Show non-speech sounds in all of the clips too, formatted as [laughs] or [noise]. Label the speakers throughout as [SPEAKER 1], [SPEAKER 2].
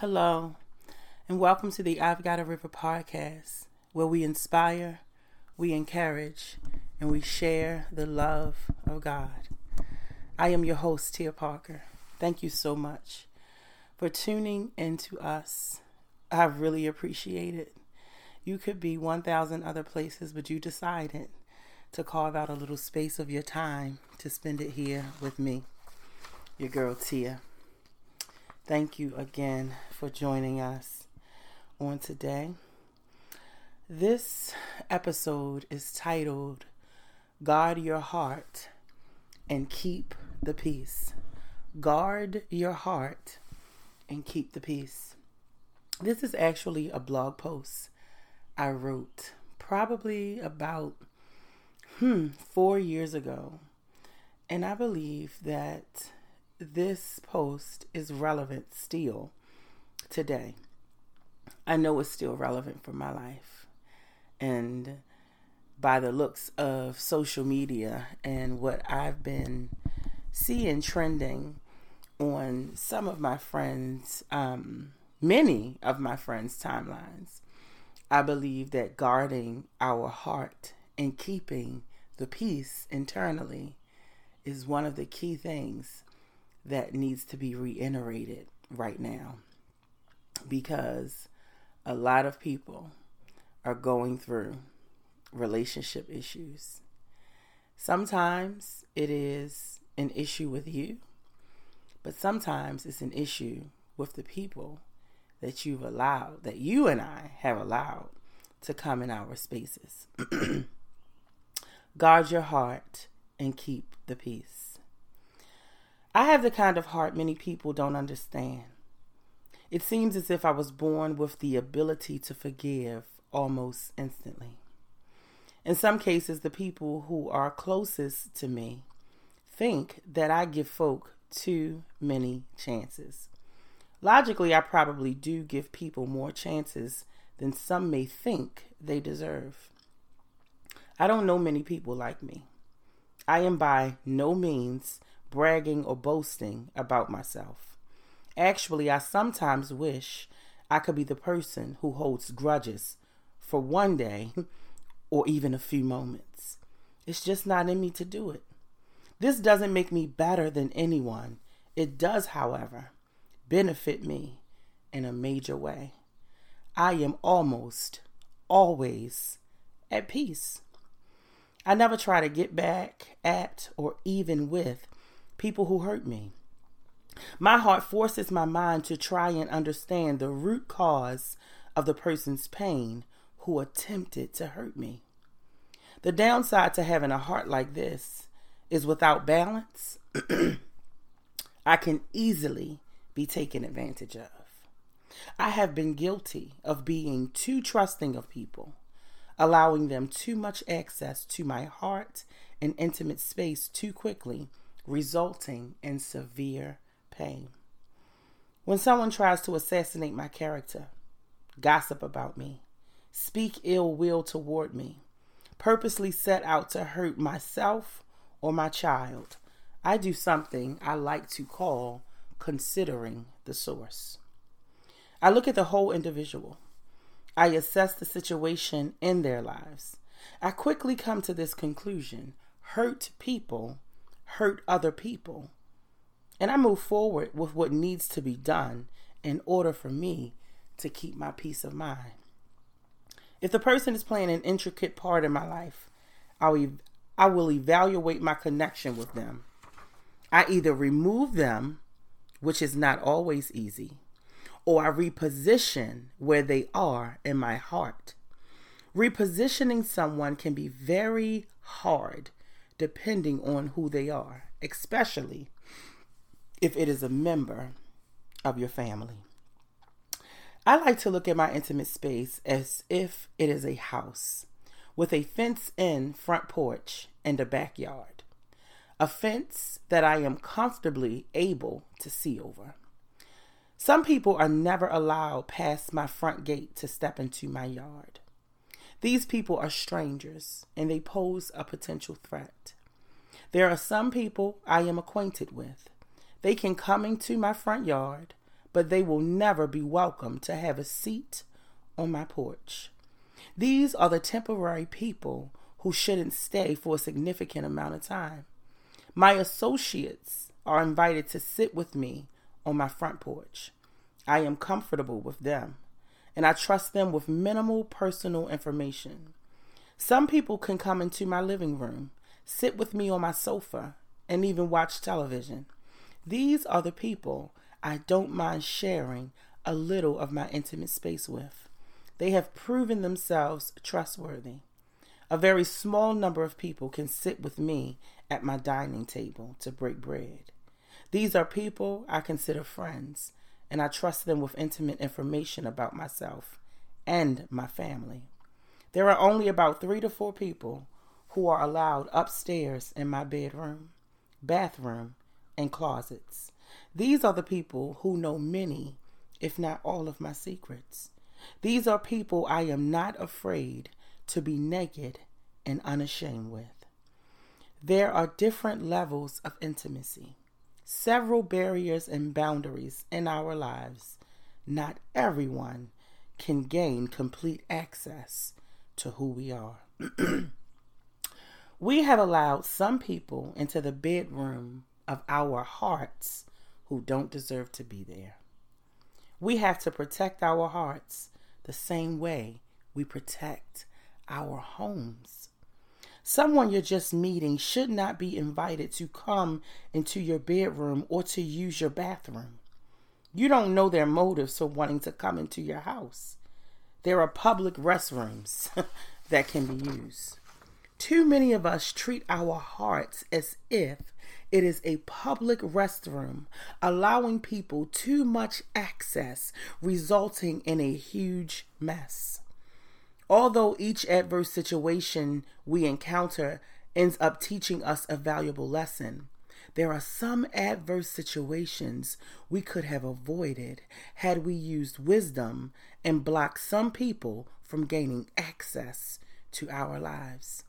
[SPEAKER 1] Hello, and welcome to the I've Got a River podcast, where we inspire, we encourage, and we share the love of God. I am your host, Tia Parker. Thank you so much for tuning into us. I really appreciate it. You could be 1,000 other places, but you decided to carve out a little space of your time to spend it here with me, your girl Tia. Thank you again for joining us on today. This episode is titled Guard Your Heart and Keep the Peace. Guard your heart and keep the peace. This is actually a blog post I wrote probably about hmm, four years ago. And I believe that this post is relevant still today. I know it's still relevant for my life. And by the looks of social media and what I've been seeing trending on some of my friends, um, many of my friends' timelines, I believe that guarding our heart and keeping the peace internally is one of the key things that needs to be reiterated right now because a lot of people are going through relationship issues. Sometimes it is an issue with you, but sometimes it's an issue with the people that you've allowed, that you and I have allowed to come in our spaces. [clears throat] Guard your heart and keep the peace. I have the kind of heart many people don't understand. It seems as if I was born with the ability to forgive almost instantly. In some cases, the people who are closest to me think that I give folk too many chances. Logically, I probably do give people more chances than some may think they deserve. I don't know many people like me. I am by no means bragging or boasting about myself. Actually, I sometimes wish I could be the person who holds grudges for one day [laughs] or even a few moments. It's just not in me to do it. This doesn't make me better than anyone. It does, however, benefit me in a major way. I am almost always at peace. I never try to get back at or even with people who hurt me. My heart forces my mind to try and understand the root cause of the person's pain who attempted to hurt me. The downside to having a heart like this is without balance, [clears throat] I can easily be taken advantage of. I have been guilty of being too trusting of people, allowing them too much access to my heart and intimate space too quickly resulting in severe pain. When someone tries to assassinate my character, gossip about me, speak ill will toward me, purposely set out to hurt myself or my child, I do something I like to call considering the source. I look at the whole individual. I assess the situation in their lives. I quickly come to this conclusion hurt people hurt other people. And I move forward with what needs to be done in order for me to keep my peace of mind. If the person is playing an intricate part in my life, I'll ev- I will evaluate my connection with them. I either remove them, which is not always easy, or I reposition where they are in my heart. Repositioning someone can be very hard depending on who they are, especially if it is a member of your family. I like to look at my intimate space as if it is a house with a fence in front porch and a backyard. A fence that I am comfortably able to see over. Some people are never allowed past my front gate to step into my yard. These people are strangers and they pose a potential threat. There are some people I am acquainted with. They can come into my front yard, but they will never be welcome to have a seat on my porch. These are the temporary people who shouldn't stay for a significant amount of time. My associates are invited to sit with me on my front porch. I am comfortable with them, and I trust them with minimal personal information. Some people can come into my living room, sit with me on my sofa, and even watch television. These are the people I don't mind sharing a little of my intimate space with. They have proven themselves trustworthy. A very small number of people can sit with me at my dining table to break bread. These are people I consider friends, and I trust them with intimate information about myself and my family. There are only about three to four people who are allowed upstairs in my bedroom, bathroom, and closets. These are the people who know many, if not all, of my secrets. These are people I am not afraid to be naked and unashamed with. There are different levels of intimacy, several barriers and boundaries in our lives. Not everyone can gain complete access to who we are. [clears throat] we have allowed some people into the bedroom of our hearts who don't deserve to be there. We have to protect our hearts the same way we protect our homes. Someone you're just meeting should not be invited to come into your bedroom or to use your bathroom. You don't know their motives for wanting to come into your house. There are public restrooms [laughs] that can be used. Too many of us treat our hearts as if it is a public restroom, allowing people too much access, resulting in a huge mess. Although each adverse situation we encounter ends up teaching us a valuable lesson, there are some adverse situations we could have avoided had we used wisdom and blocked some people from gaining access to our lives.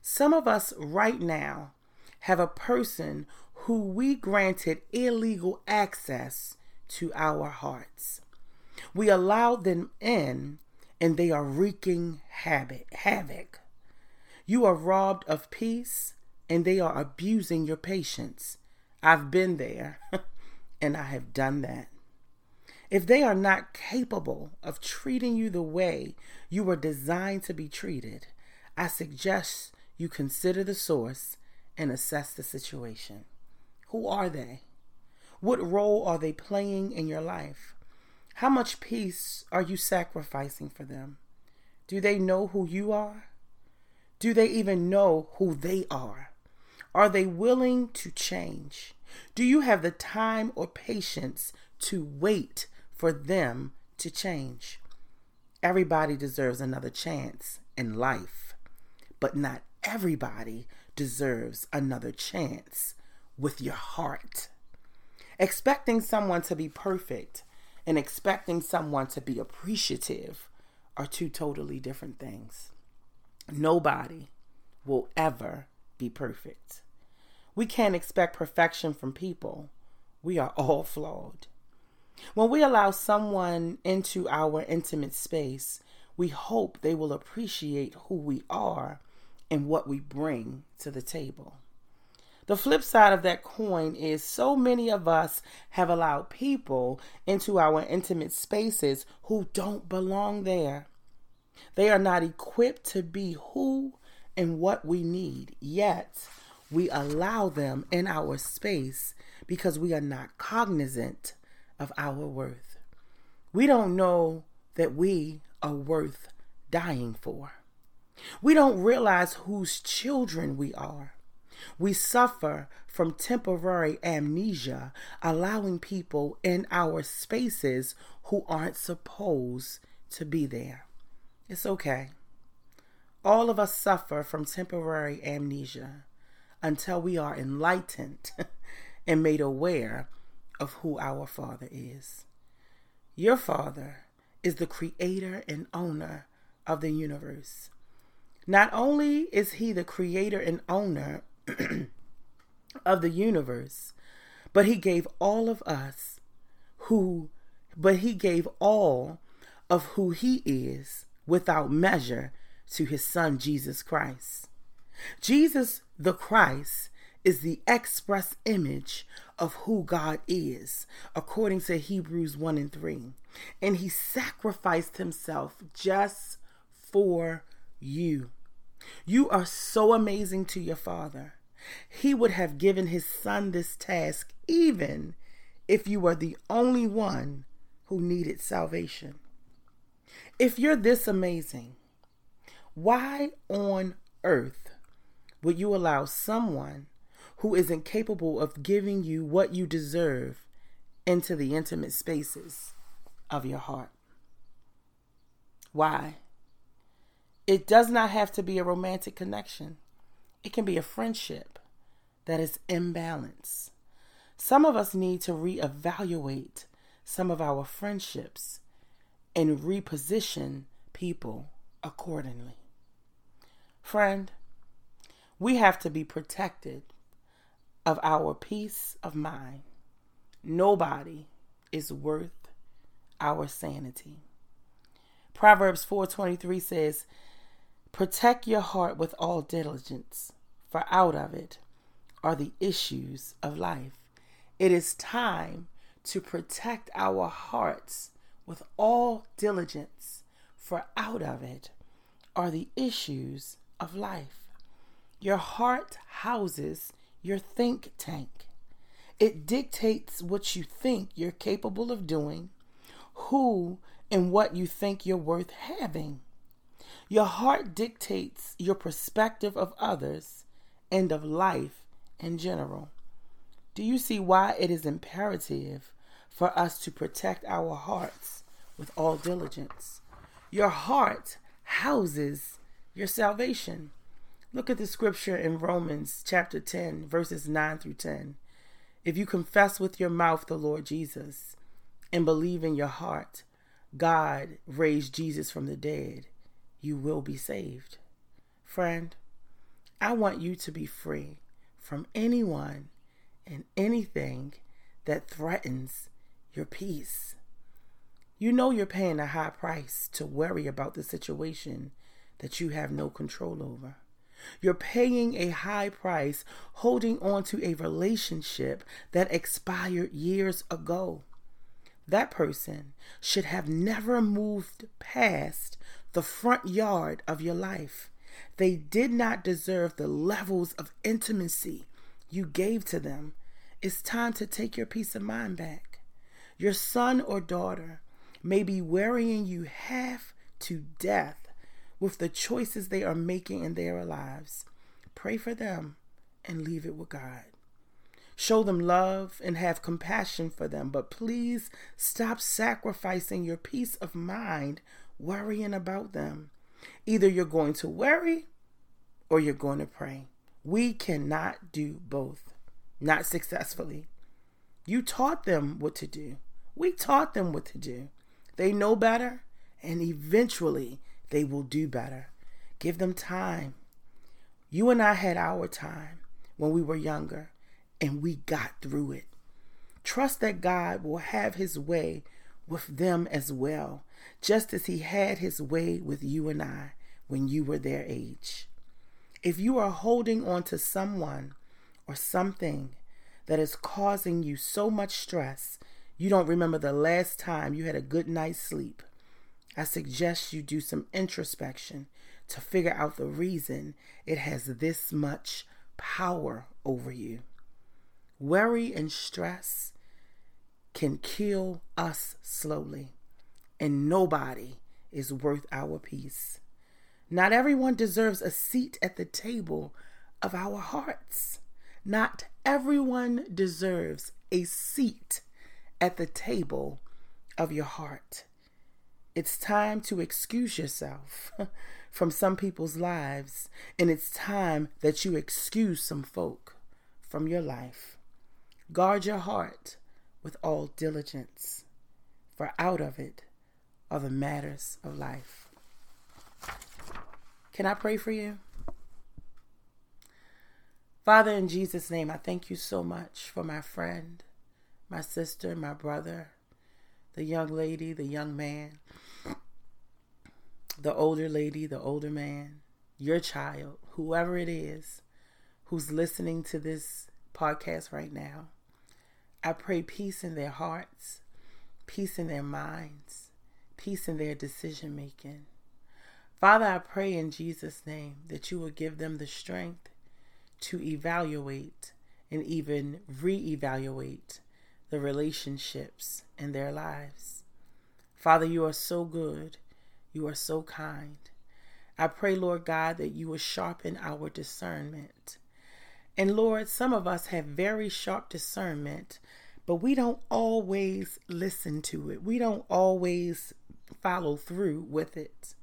[SPEAKER 1] Some of us right now have a person who we granted illegal access to our hearts. We allowed them in and they are wreaking havoc. You are robbed of peace and they are abusing your patience. I've been there [laughs] and I have done that. If they are not capable of treating you the way you were designed to be treated, I suggest you consider the source and assess the situation. Who are they? What role are they playing in your life? How much peace are you sacrificing for them? Do they know who you are? Do they even know who they are? Are they willing to change? Do you have the time or patience to wait for them to change? Everybody deserves another chance in life, but not everybody deserves another chance with your heart. Expecting someone to be perfect and expecting someone to be appreciative are two totally different things. Nobody will ever be perfect. We can't expect perfection from people. We are all flawed. When we allow someone into our intimate space, we hope they will appreciate who we are and what we bring to the table. The flip side of that coin is so many of us have allowed people into our intimate spaces who don't belong there. They are not equipped to be who and what we need, yet we allow them in our space because we are not cognizant of our worth. We don't know that we are worth dying for. We don't realize whose children we are. We suffer from temporary amnesia, allowing people in our spaces who aren't supposed to be there. It's okay. All of us suffer from temporary amnesia until we are enlightened [laughs] and made aware of who our Father is. Your Father is the creator and owner of the universe. Not only is he the creator and owner [clears throat] of the universe, but he gave all of us who but he gave all of who he is without measure to his son Jesus Christ. Jesus the Christ is the express image of who God is, according to Hebrews 1 and 3. And he sacrificed himself just for you. You are so amazing to your Father. He would have given his Son this task even if you were the only one who needed salvation. If you're this amazing, why on earth would you allow someone who is incapable of giving you what you deserve into the intimate spaces of your heart? Why? It does not have to be a romantic connection. It can be a friendship that is imbalanced. Some of us need to reevaluate some of our friendships and reposition people accordingly. Friend, we have to be protected of our peace of mind. Nobody is worth our sanity. Proverbs 4:23 says, "Protect your heart with all diligence, for out of it are the issues of life." It is time to protect our hearts with all diligence, for out of it are the issues of life. Your heart houses your think tank. It dictates what you think you're capable of doing, who and what you think you're worth having. Your heart dictates your perspective of others and of life in general. Do you see why it is imperative for us to protect our hearts with all diligence? Your heart houses your salvation. Look at the scripture in Romans chapter 10, verses 9 through 10. If you confess with your mouth the Lord Jesus and believe in your heart God raised Jesus from the dead, you will be saved. Friend, I want you to be free from anyone and anything that threatens your peace. You know you're paying a high price to worry about the situation that you have no control over. You're paying a high price holding on to a relationship that expired years ago. That person should have never moved past the front yard of your life. They did not deserve the levels of intimacy you gave to them. It's time to take your peace of mind back. Your son or daughter may be worrying you half to death with the choices they are making in their lives. Pray for them and leave it with God. Show them love and have compassion for them, but please stop sacrificing your peace of mind worrying about them. Either you're going to worry or you're going to pray. We cannot do both, not successfully. You taught them what to do. We taught them what to do. They know better, and eventually they will do better. Give them time. You and I had our time when we were younger, and we got through it. Trust that God will have his way with them as well, just as he had his way with you and I when you were their age. If you are holding on to someone or something that is causing you so much stress, you don't remember the last time you had a good night's sleep, I suggest you do some introspection to figure out the reason it has this much power over you. Worry and stress can kill us slowly, and nobody is worth our peace. Not everyone deserves a seat at the table of our hearts. Not everyone deserves a seat at the table of your heart. It's time to excuse yourself [laughs] from some people's lives, and it's time that you excuse some folk from your life. Guard your heart with all diligence, for out of it are the matters of life. Can I pray for you? Father, in Jesus' name, I thank you so much for my friend, my sister, my brother the young lady, the young man, the older lady, the older man, your child, whoever it is who's listening to this podcast right now. I pray peace in their hearts, peace in their minds, peace in their decision making. Father, I pray in Jesus' name that you will give them the strength to evaluate and even reevaluate the relationships in their lives. Father, you are so good. You are so kind. I pray, Lord God, that you will sharpen our discernment and Lord, some of us have very sharp discernment, but we don't always listen to it. We don't always follow through with it,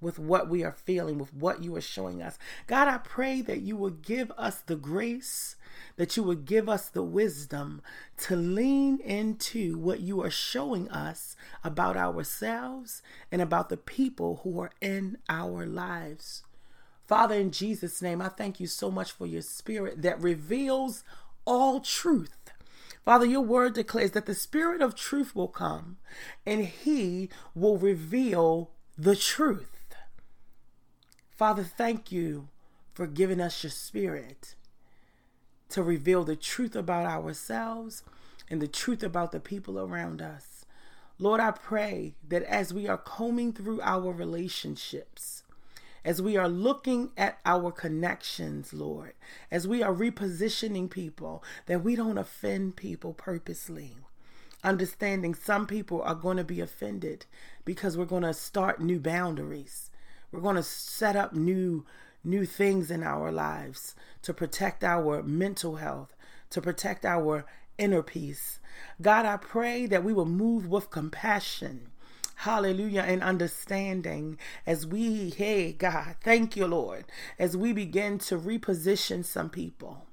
[SPEAKER 1] with what we are feeling, with what you are showing us. God, I pray that you will give us the grace, that you will give us the wisdom to lean into what you are showing us about ourselves and about the people who are in our lives. Father, in Jesus' name, I thank you so much for your spirit that reveals all truth. Father, your word declares that the spirit of truth will come and he will reveal the truth. Father, thank you for giving us your spirit to reveal the truth about ourselves and the truth about the people around us. Lord, I pray that as we are combing through our relationships, as we are looking at our connections, Lord, as we are repositioning people, that we don't offend people purposely. Understanding some people are going to be offended because we're going to start new boundaries. We're going to set up new new things in our lives to protect our mental health, to protect our inner peace. God, I pray that we will move with compassion hallelujah, and understanding as we, hey, God, thank you, Lord, as we begin to reposition some people.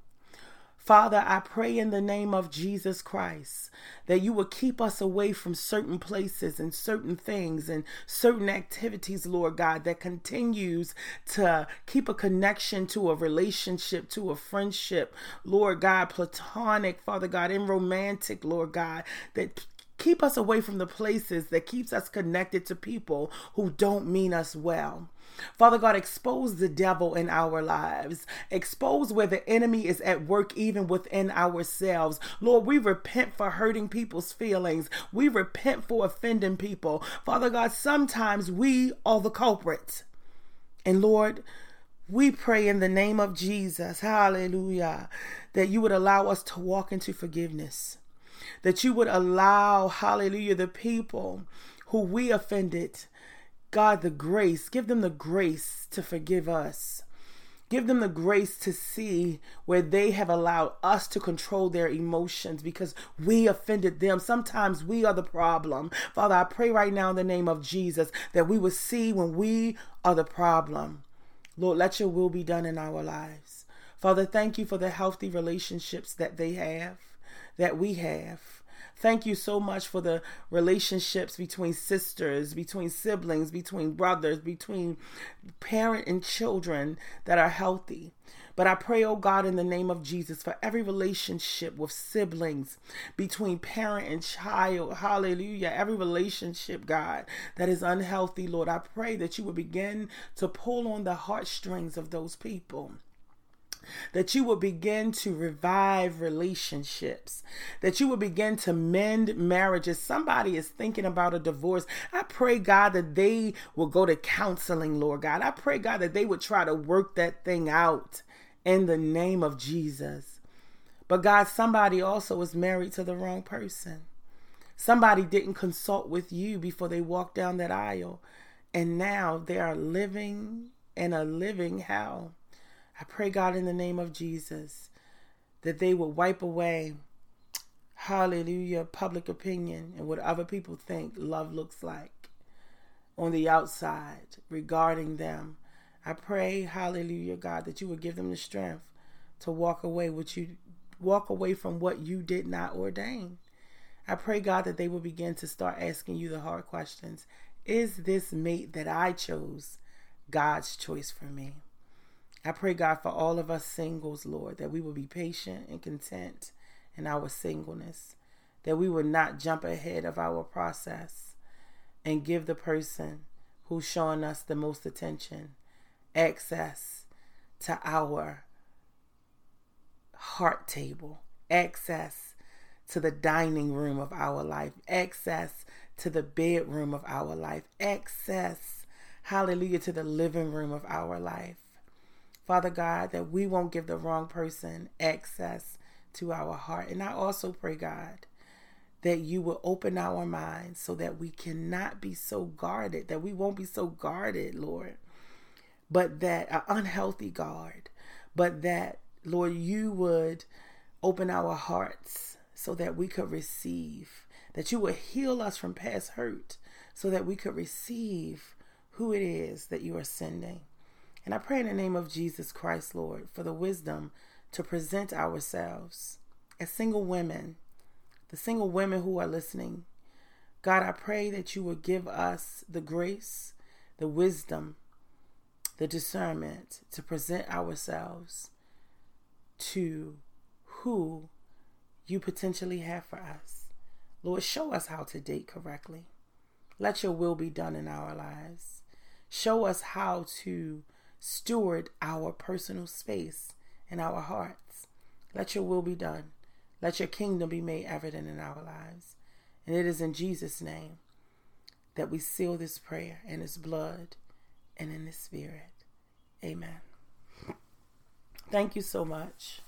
[SPEAKER 1] Father, I pray in the name of Jesus Christ that you will keep us away from certain places and certain things and certain activities, Lord God, that continues to keep a connection to a relationship, to a friendship, Lord God, platonic, Father God, and romantic, Lord God, that Keep us away from the places that keeps us connected to people who don't mean us well. Father God, expose the devil in our lives. Expose where the enemy is at work even within ourselves. Lord, we repent for hurting people's feelings. We repent for offending people. Father God, sometimes we are the culprits. And Lord, we pray in the name of Jesus, hallelujah, that you would allow us to walk into forgiveness that you would allow, hallelujah, the people who we offended, God, the grace, give them the grace to forgive us. Give them the grace to see where they have allowed us to control their emotions because we offended them. Sometimes we are the problem. Father, I pray right now in the name of Jesus that we will see when we are the problem. Lord, let your will be done in our lives. Father, thank you for the healthy relationships that they have that we have. Thank you so much for the relationships between sisters, between siblings, between brothers, between parent and children that are healthy. But I pray, oh God, in the name of Jesus, for every relationship with siblings, between parent and child, hallelujah, every relationship, God, that is unhealthy, Lord, I pray that you would begin to pull on the heartstrings of those people that you will begin to revive relationships, that you will begin to mend marriages. Somebody is thinking about a divorce. I pray, God, that they will go to counseling, Lord God. I pray, God, that they would try to work that thing out in the name of Jesus. But God, somebody also is married to the wrong person. Somebody didn't consult with you before they walked down that aisle. And now they are living in a living hell. I pray, God, in the name of Jesus, that they would wipe away, hallelujah, public opinion and what other people think love looks like on the outside regarding them. I pray, hallelujah, God, that you would give them the strength to walk away what you walk away from what you did not ordain. I pray, God, that they will begin to start asking you the hard questions. Is this mate that I chose God's choice for me? I pray, God, for all of us singles, Lord, that we will be patient and content in our singleness. that we will not jump ahead of our process and give the person who's showing us the most attention access to our heart table, access to the dining room of our life, access to the bedroom of our life, access, hallelujah, to the living room of our life. Father God, that we won't give the wrong person access to our heart. And I also pray, God, that you will open our minds so that we cannot be so guarded, that we won't be so guarded, Lord, but that an unhealthy guard, but that, Lord, you would open our hearts so that we could receive, that you would heal us from past hurt so that we could receive who it is that you are sending. And I pray in the name of Jesus Christ, Lord, for the wisdom to present ourselves as single women, the single women who are listening. God, I pray that you would give us the grace, the wisdom, the discernment to present ourselves to who you potentially have for us. Lord, show us how to date correctly. Let your will be done in our lives. Show us how to steward our personal space and our hearts. Let your will be done. Let your kingdom be made evident in our lives. And it is in Jesus' name that we seal this prayer in his blood and in his spirit. Amen. Thank you so much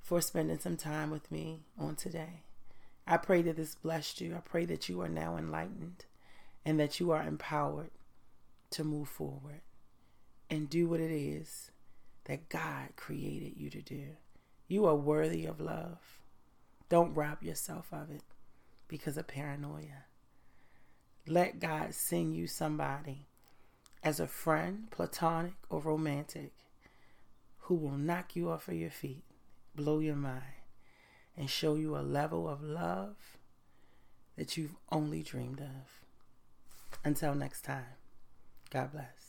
[SPEAKER 1] for spending some time with me on today. I pray that this blessed you. I pray that you are now enlightened and that you are empowered to move forward and do what it is that God created you to do. You are worthy of love. Don't rob yourself of it because of paranoia. Let God send you somebody as a friend, platonic or romantic, who will knock you off of your feet, blow your mind, and show you a level of love that you've only dreamed of. Until next time, God bless.